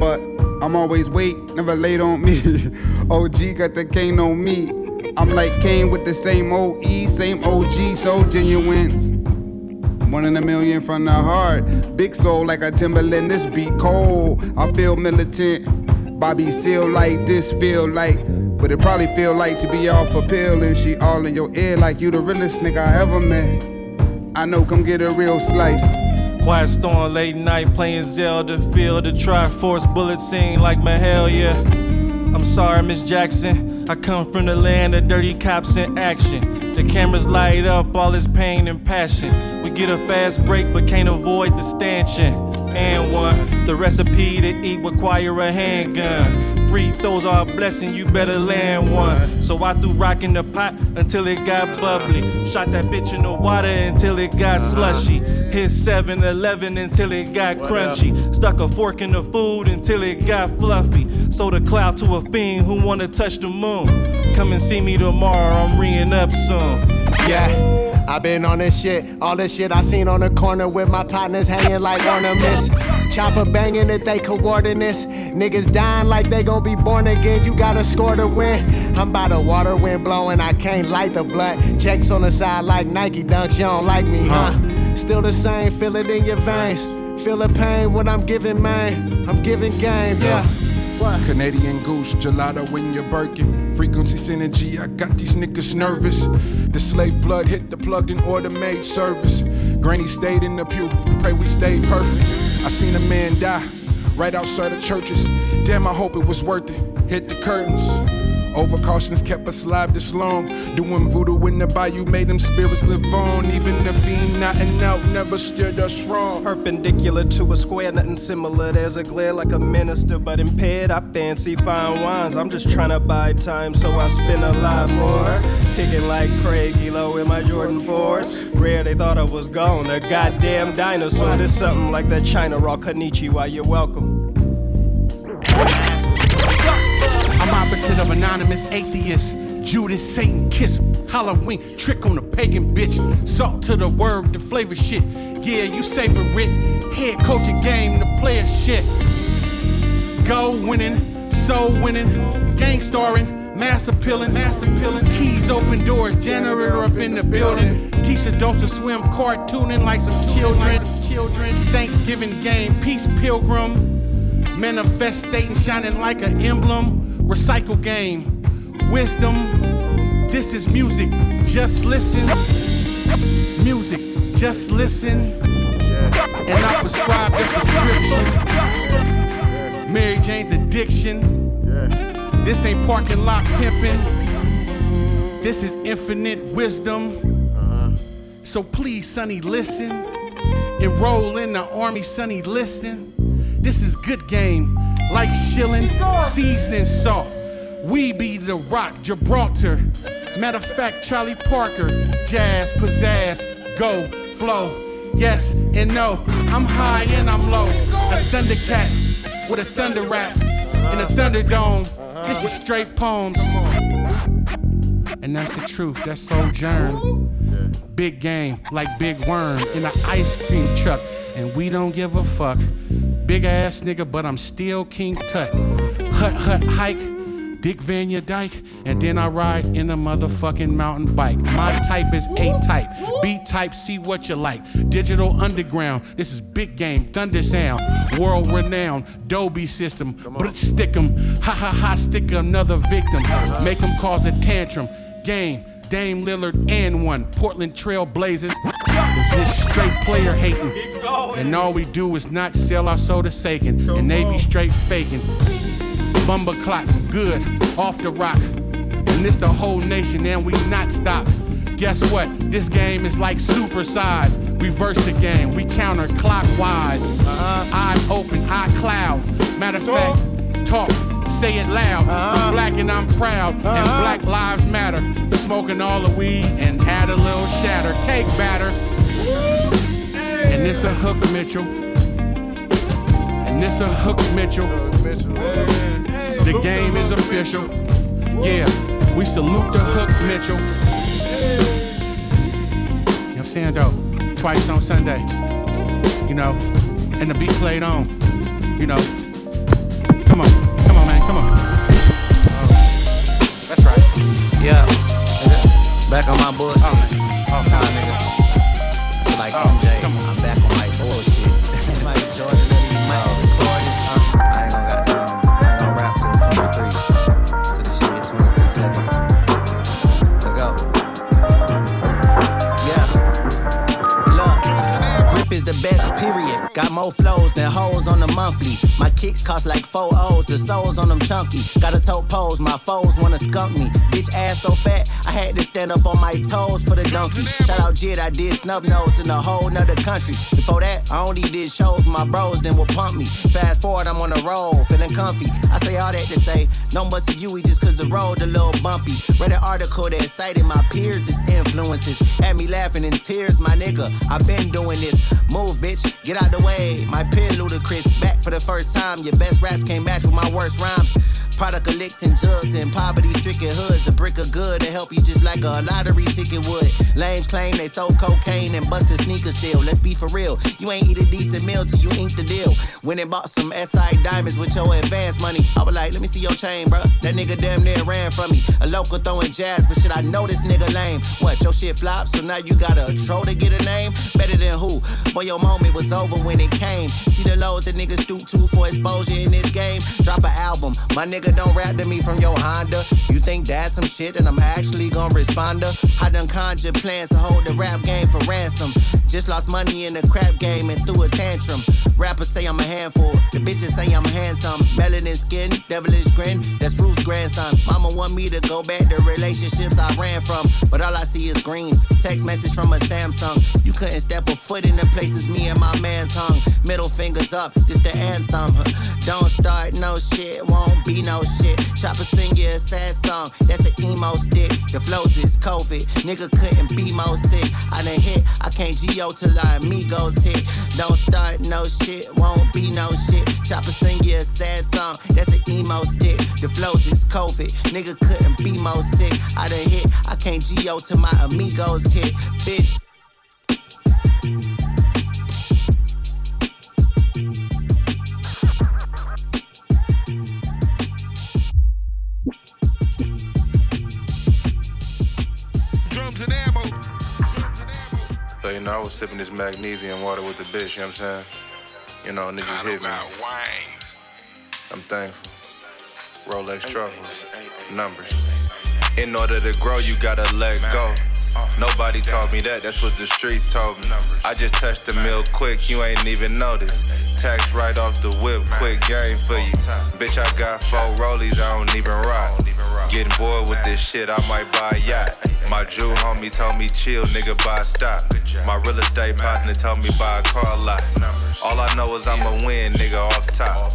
But I'm always wait, never late on me. *laughs* OG got the cane on me. I'm like Kane with the same OE, same OG, so genuine. One in a million from the heart. Big soul like a Timberland, this beat cold. I feel militant. Bobby Seale like this feel like. But it probably feel like to be off a pill and she all in your ear like you the realest nigga I ever met. I know, come get a real slice. Quiet storm, late night playing Zelda. Feel the Triforce bullet scene like hell yeah. I'm sorry, Miss Jackson. I come from the land of dirty cops in action. The cameras light up all this pain and passion. We get a fast break, but can't avoid the stanchion. And one, the recipe to eat require a handgun. Free throws are a blessing, you better land one. So I threw rock in the pot until it got bubbly. Shot that bitch in the water until it got uh-huh. slushy. Hit 7 Eleven until it got crunchy. Stuck a fork in the food until it got fluffy. Sold a cloud to a fiend who wanna touch the moon. Come and see me tomorrow, I'm reeing up soon. Yeah. I been on this shit, all this shit I seen on the corner with my partners hanging like ornaments. Chopper banging if they coordinates. Niggas dying like they gon' be born again. You gotta score to win. I'm by the water wind blowing, I can't light the blunt. Checks on the side like Nike dunks, you don't like me, huh? Still the same, feel it in your veins. Feel the pain when I'm giving man. I'm giving game, yeah. What? Canadian goose, gelato in your Birkin. Frequency synergy, I got these niggas nervous. The slave blood hit the plugged in automated service. Granny stayed in the pew, pray we stay perfect. I seen a man die right outside of churches. Damn, I hope it was worth it. Hit the curtains. Overcautions kept us alive this long. Doing voodoo in the bayou made them spirits live on. Even the beam nothing out never steered us wrong. Perpendicular to a square, nothing similar. There's a glare like a minister, but impaired. I fancy fine wines. I'm just trying to buy time, so I spend a lot more. Kicking like Craig Ehlo in my Jordan 4s. Rare, they thought I was gone. A goddamn dinosaur. There's something like that China Raw Why You're welcome. I'm opposite of anonymous atheist. Judas, Satan, kiss, Halloween, trick on a pagan bitch. Salt to the word, the flavor shit. Yeah, you savor it. Head coaching game, the player shit. Go winning, soul winning, gang starring, mass appealing, mass appealing. Keys open doors, generator up in the building. Teach adults to swim, cartooning like some children. Children, Thanksgiving game, peace pilgrim. Manifestating, shining like an emblem. Recycle game, wisdom. This is music, just listen. Music, just listen. And I prescribe the prescription. Mary Jane's addiction. This ain't parking lot pimping. This is infinite wisdom. Uh-huh. So please, Sonny, listen. Enroll in the army, Sonny, listen. This is good game, like shilling, seasoning salt. We be the rock, Gibraltar. Matter of fact, Charlie Parker, jazz, pizzazz, go, flow. Yes and no, I'm high and I'm low. A thundercat with a thunder rap in a thunderdome. This is straight poems. And that's the truth, that's sojourn. Big game, like Big Worm in an ice cream truck. And we don't give a fuck. Big ass nigga, but I'm still King Tut. Hut, hut, hike. Dick Van Dyke, and then I ride in a motherfucking mountain bike. My type is A type, B type, see what you like. Digital Underground, this is big game, Thunder Sound, world renowned, Dolby system, but stick 'em, ha ha ha, stick another victim, make 'em cause a tantrum. Game, Dame Lillard and one, Portland Trail Blazers. This straight player hating. And all we do is not sell our soda saking, and they be straight faking. Bumba clock, good, off the rock. And this the whole nation, and we not stop. Guess what? This game is like supersize. Reverse the game, we counter clockwise. Uh-huh. Eyes open, eye cloud. Matter of fact, talk, say it loud. I'm black and I'm proud, and black lives matter. Smoking all the weed and add a little shatter. Cake batter. And this a Hook Mitchell. And this a Hook Mitchell. The game is official. Yeah, we salute the hook, Mitchell. You know saying, though? Twice on Sunday. You know, and the beat played on. You know. Come on, come on, man, come on. Oh, that's right. Yeah. Back on my bullshit. Oh, oh, nah, nigga. Like MJ, I'm on My kicks cost like four O's, the soles on them chunky. Got a toe pose, my foes wanna skunk me. Bitch ass so fat, I had to stand up on my toes for the donkey. Shout out JID, I did snub nose in a whole nother country. Before that, I only did shows my bros, then will pump me. Fast forward, I'm on the road, feeling comfy. I say all that to say, no much of you, just cause the road a little bumpy. Read an article that cited my peers' influences. Had me laughing in tears, my nigga. i been doing this. Move, bitch, get out the way. My pen ludicrous, back for the first time. Your best raps can't match with my worst rhymes. Product of licks and jugs and poverty stricken hoods. A brick of good to help you just like a lottery ticket would. Lames claim they sold cocaine and busted sneakers still. Let's be for real. You ain't eat a decent meal till you ink the deal. Went and bought some SI diamonds with your advance money. I was like, let me see your chain, bruh. That nigga damn near ran from me. A local throwing jazz, but shit, I know this nigga lame. What, your shit flop? So now you got a troll to get a name? Better than who? Boy, your moment was over when it came. See the lows that niggas stoop to for exposure in this game? Drop an album. My nigga nigga don't rap to me from your Honda. You think that's some shit and I'm actually gonna respond to? I done conjured plans to hold the rap game for ransom. Just lost money in the crap game and threw a tantrum. Rappers say I'm a handful, the bitches say I'm handsome. Melanin skin, devilish grin, that's Ruth's grandson. Mama want me to go back to relationships I ran from, but all I see is green. Text message from a Samsung. You couldn't step a foot in the places me and my man's hung. Middle fingers up, this the anthem. Don't start no shit, won't be no shit. Chopper sing you a sad song, that's an emo stick. The flows is COVID, nigga couldn't be more sick. I done hit, I can't GO till our amigos hit. Don't start no shit, won't be no shit. Chopper sing you a sad song, that's an emo stick. The flows is COVID, nigga couldn't be more sick. I done hit, I can't GO till my amigos hit. Bitch. Know, I was sipping this magnesium water with the bitch, you know what I'm saying? You know, niggas hit me. I'm thankful. Rolex truffles, numbers. In order to grow, you gotta let go. Nobody taught me that, that's what the streets told me. I just touched the mill quick, you ain't even noticed. Tax right off the whip, quick game for you. Bitch, I got four rollies, I don't even rock. Getting bored with this shit, I might buy a yacht. My Jew homie told me chill, nigga, buy stock. My real estate partner told me buy a car lot. All I know is I'ma win, nigga, off top.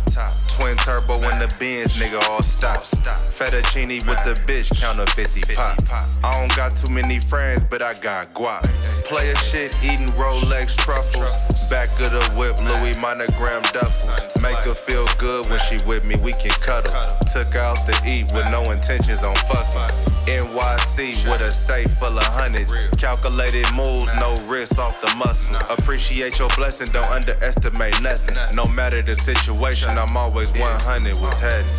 Twin turbo in the Benz, nigga, all stop. Fettuccine with the bitch, counter 50 pop. I don't got too many friends, but I got guap. Player shit, eating Rolex truffles. Back of the whip, Louis monogram duffels. Make her feel good when she with me, we can cuddle. Took out to eat with no intentions on fucking. NYC with a safe full of hundreds. Calculated moves, no risk off the muscle. Appreciate your blessing, don't underestimate nothing. No matter the situation, I'm always 100 was heading.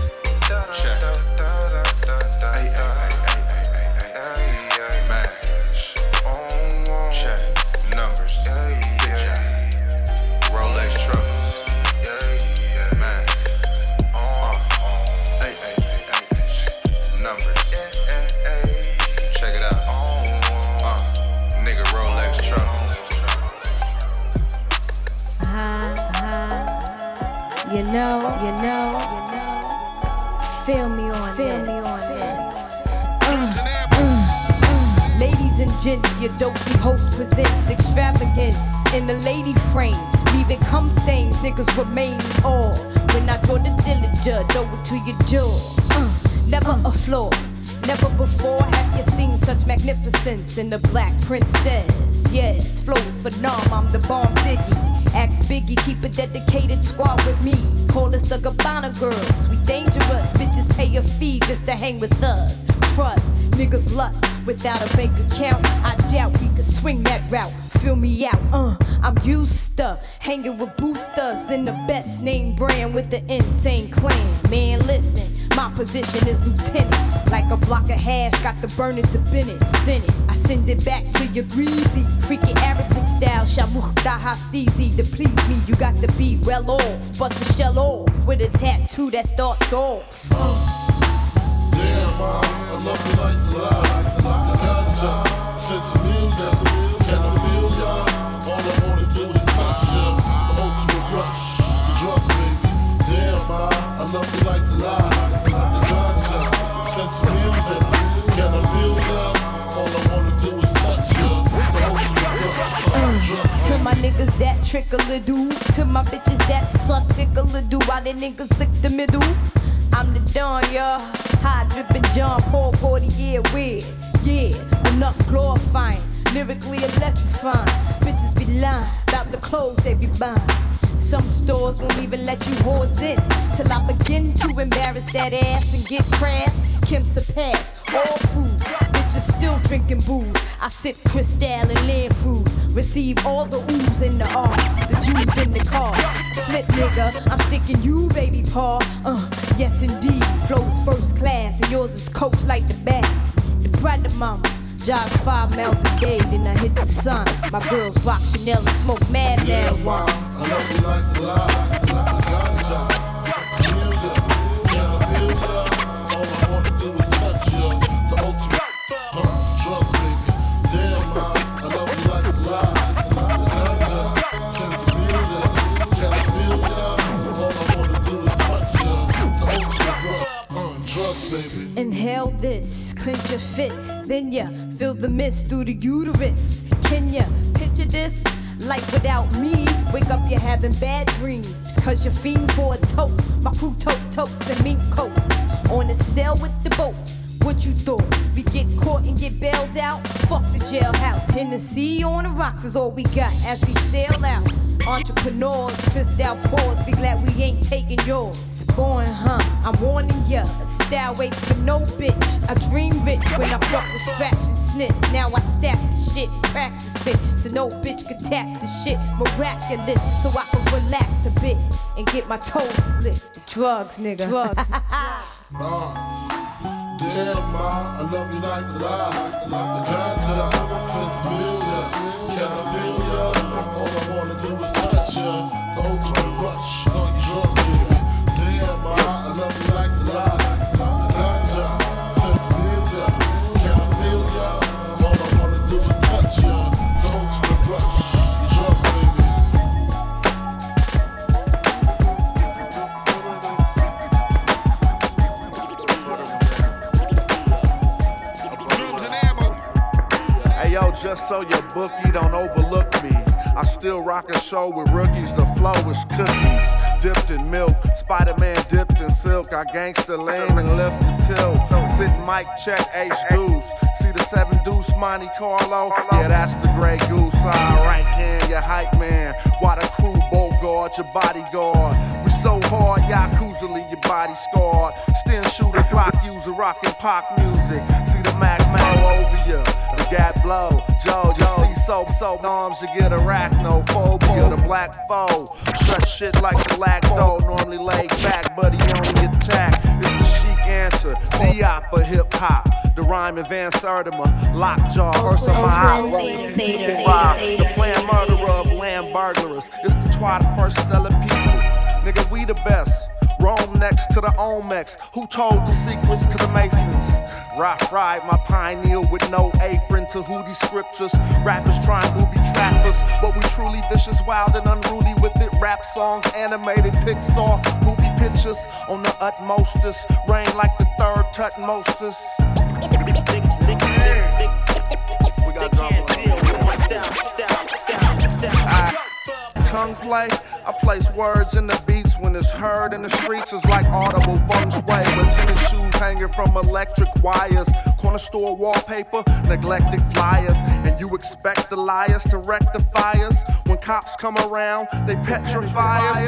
Know, you know, you know. Feel me on Feel me on this. Uh, uh, Ladies and gents, your dopey host presents extravagance in the lady frame. Leaving cum stains, niggas remain all. When I go to Dillinger, over to your jaw. Uh, never a flaw. Never before have you seen such magnificence in the black princess. Yes, flows but phenom, I'm the bomb diggy. Ask Biggie, keep a dedicated squad with me. Call us the Gabbana girls. We dangerous, bitches pay a fee just to hang with us. Trust, niggas lust without a bank account. I doubt we could swing that route. Fill me out, uh, I'm used to hanging with boosters in the best name brand with the insane clan. Man, listen. My position is lieutenant. Like a block of hash, got the burners to Bennett. It. Send it back to your greasy. Freaky Arabic style. Shamuch Dahastizi. To please me, you got to be well off. Bust a shell off with a tattoo that starts off. Damn, mom, I love you like the lie. I gotcha. Since meal, that's the real. Can I feel ya? All I wanna do is touch ya. The ultimate rush. The drug, baby. Trickle a little to my bitches that suck tickle a little do while the niggas lick the middle. I'm the Don, y'all. High dripping John Paul 40 year weird. Yeah, enough glorifying, lyrically electrifying. Bitches be lying about the clothes they be buying. Some stores won't even let you whores in till I begin to embarrass that ass and get crass. Kim's a pass, all food. Still drinking booze. I sip Cristal and Land Cruise. Receive all the ooze in the R, the Jews in the car. Slip nigga, I'm sticking you, baby paw. Uh, yes indeed. Flows first class and yours is coach like the back. The brother mama. Jog five miles a day, then I hit the sun. My girls rock Chanel and smoke mad marijuana. I love you like the lie, like the. Inhale this, clench your fists, then ya feel the mist through the uterus. Can ya picture this? Like without me, wake up you're having bad dreams. Cause you're fiend for a tote. My crew tote totes and mink coat. On the sail with the boat. What you thought? We get caught and get bailed out? Fuck the jailhouse. The sea on the rocks is all we got as we sail out. Entrepreneurs, twist out paws. Be glad we ain't taking yours. It's boring, huh? I'm warning ya. Style waits for no bitch. I dream rich when I fuck with scratch and sniff. Now I stack the shit, practice it. So no bitch can tax the shit. Miraculous, so I can relax a bit and get my toes slit. Drugs, nigga. Drugs. *laughs* Uh, damn, ma, I love you like the lie, the ganja. Since feel ya, can I feel ya? All I wanna do is touch ya. The ultimate rush, on drug just so your bookie don't overlook me. I still rock a show with rookies, the flow is cookies. Dipped in milk, Spider Man dipped in silk. I gangsta lean and lift the tilt. Sitting mic check, H deuce. See the seven deuce, Monte Carlo? Yeah, that's the Grey Goose. I Alright, hand, your hype man. Why the crew guard, your bodyguard. We so hard, Yakuza leave your body scarred. Stin shooter, clock user, rockin' pop music. See the Mac Mo over you. The gap blow, Joe, you see so so arms, you get arachnophobia. The black foe, shut shit like the black dough. Normally laid back, but he only attack. It's the chic answer, Diop or hip hop. The rhyme in Van Sertima, Lockjaw, Ursa Oakland Theater, Wow, Theater, The planned murderer of land burglars. It's the twat of first stellar people. Nigga, we the best. Rome next to the Olmecs. Who told the secrets to the Masons? Rock fried my pineal with no apron to who these scriptures. Rappers trying booby trappers, but we truly vicious, wild and unruly with it. Rap songs, animated Pixar, movie pictures on the utmostest. Rain like the third Tutmosis. We got tongue play. I place words in the beats when it's heard in the streets. It's like audible feng shui with tennis shoes hanging from electric wires. Corner store wallpaper, neglected flyers. And you expect the liars to rectify us. When cops come around, they petrify us.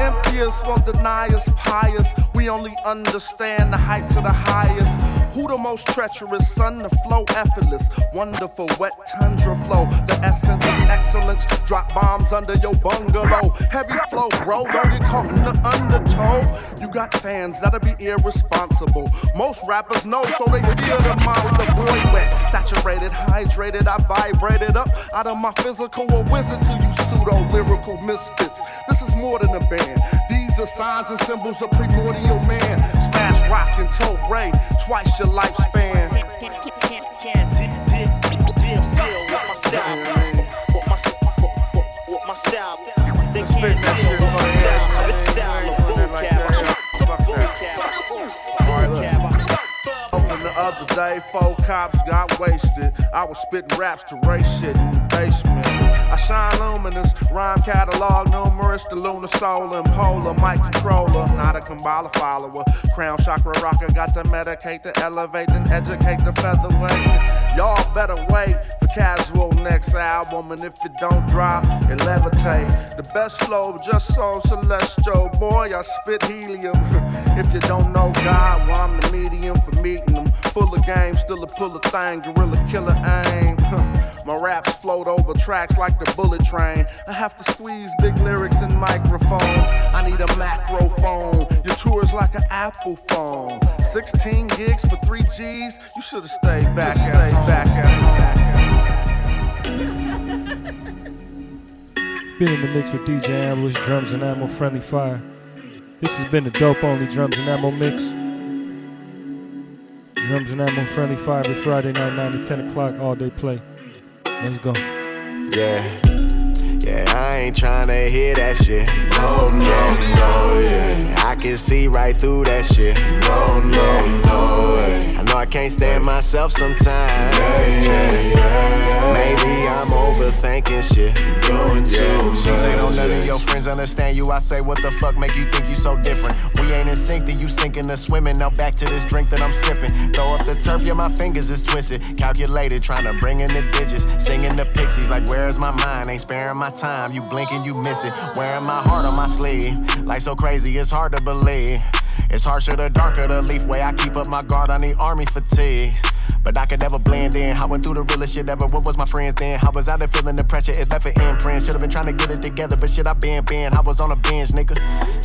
Emptiers won't deny us pious. We only understand the heights of the highest. Who the most treacherous? Son, the flow effortless. Wonderful wet tundra flow. The essence is excellence. Drop bombs under your bungalow. Heavy flow, bro. Don't get caught in the undertow. You got fans that'll be irresponsible. Most rappers know, so they fear the monster boy wet. Saturated, hydrated, I vibrated up out of my physical a wizard to you pseudo lyrical misfits. This is more than a band. These are signs and symbols of primordial man. Smash rock and toe ray, twice your lifespan. Let's spit that shit for you. Open the other day, four cops got wasted. I was spitting raps to race shit in the basement. I shine luminous, rhyme catalog numerous, the lunar solar, polar, mic controller, not a Kabbalah follower. Crown chakra rocker, got to medicate, to elevate, and educate the featherweight. Y'all better wait for casual next album, and if it don't drop, it levitate. The best flow, just so celestial, boy, I spit helium. *laughs* if you don't know God, well, I'm the medium for meeting them. Full of game, still a pull thing, gorilla killer aim. My raps float over tracks like the bullet train. I have to squeeze big lyrics in microphones. I need a macro phone. Your tour's like an Apple phone. 16 gigs for 3 G's. You should have stayed back at back at Been in the mix with DJ Ambush, drums and ammo, friendly fire. This has been the dope only drums and ammo mix. Drums and ammo, friendly fire every Friday night, 9 to 10 o'clock, all day play. Let's go. Yeah. Yeah, I ain't tryna hear that shit. No, no, yeah. no, yeah. I can see right through that shit. No, no, yeah. no, way. I know I can't stand myself sometimes. Yeah, yeah, yeah. Maybe I'm overthinking shit. Doing yeah. She say don't none of your friends understand you. I say what the fuck make you think you so different? We ain't in sync, then you sinking or swimming. Now back to this drink that I'm sipping. Throw up the turf, yeah, my fingers is twisted. Calculated, trying to bring in the digits. Singing the pixies like where's my mind? Ain't sparing my time. You blink and you miss it. Wearing my heart on my sleeve. Life so crazy, it's hard to believe. It's harsher the darker the leaf way I keep up my guard. I need army fatigue. But I could never blend in. I went through the realest shit ever. What was my friends then? I was out there feeling the pressure. It left an imprint. Should've been trying to get it together, but shit, I been been. I was on a binge, nigga.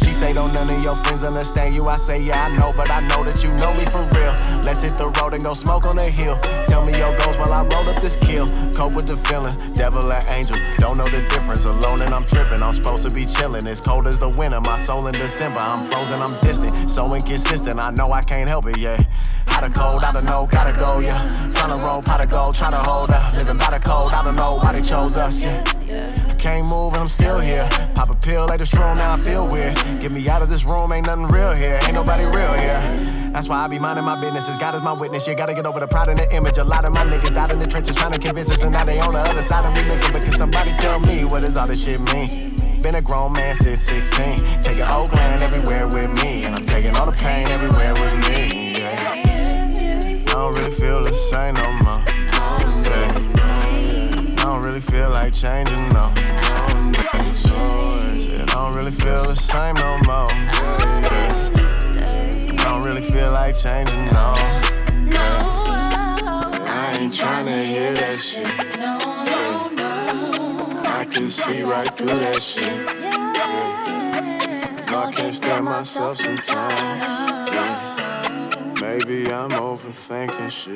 She say, don't none of your friends understand you. I say, yeah, I know, but I know that you know me for real. Let's hit the road and go smoke on the hill. Tell me your goals while I roll up this kill. Cope with the feeling, devil or angel. Don't know the difference. Alone and I'm tripping. I'm supposed to be chilling. It's cold as the winter. My soul in December. I'm frozen, I'm distant. So inconsistent. I know I can't help it, yeah. Out of cold, I don't know, gotta go, yeah. Road, pot of gold, trying to hold up. Living by the code, I don't know why they chose us, yeah. I can't move and I'm still here. Pop a pill, lay the room, now I feel weird. Get me out of this room, ain't nothing real here. Ain't nobody real here. That's why I be minding my business. As God is my witness. You gotta get over the pride in the image. A lot of my niggas died in the trenches trying to convince us, and now they on the other side and we missing. But can somebody tell me what does all this shit mean? Been a grown man since 16. Taking Oakland everywhere with me, and I'm taking all the pain everywhere with me. Yeah. I don't really feel the same no more. Yeah. I don't really feel like changing no. Yeah. I don't really feel the same no more. I don't really feel like changing no. Yeah. I ain't tryna hear that shit. I can see right through that shit. No, I can't stand myself sometimes. Yeah. Maybe I'm overthinking shit.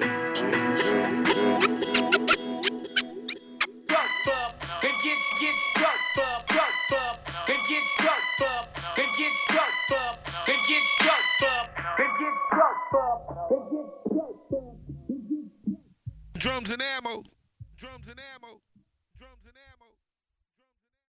Drums and ammo.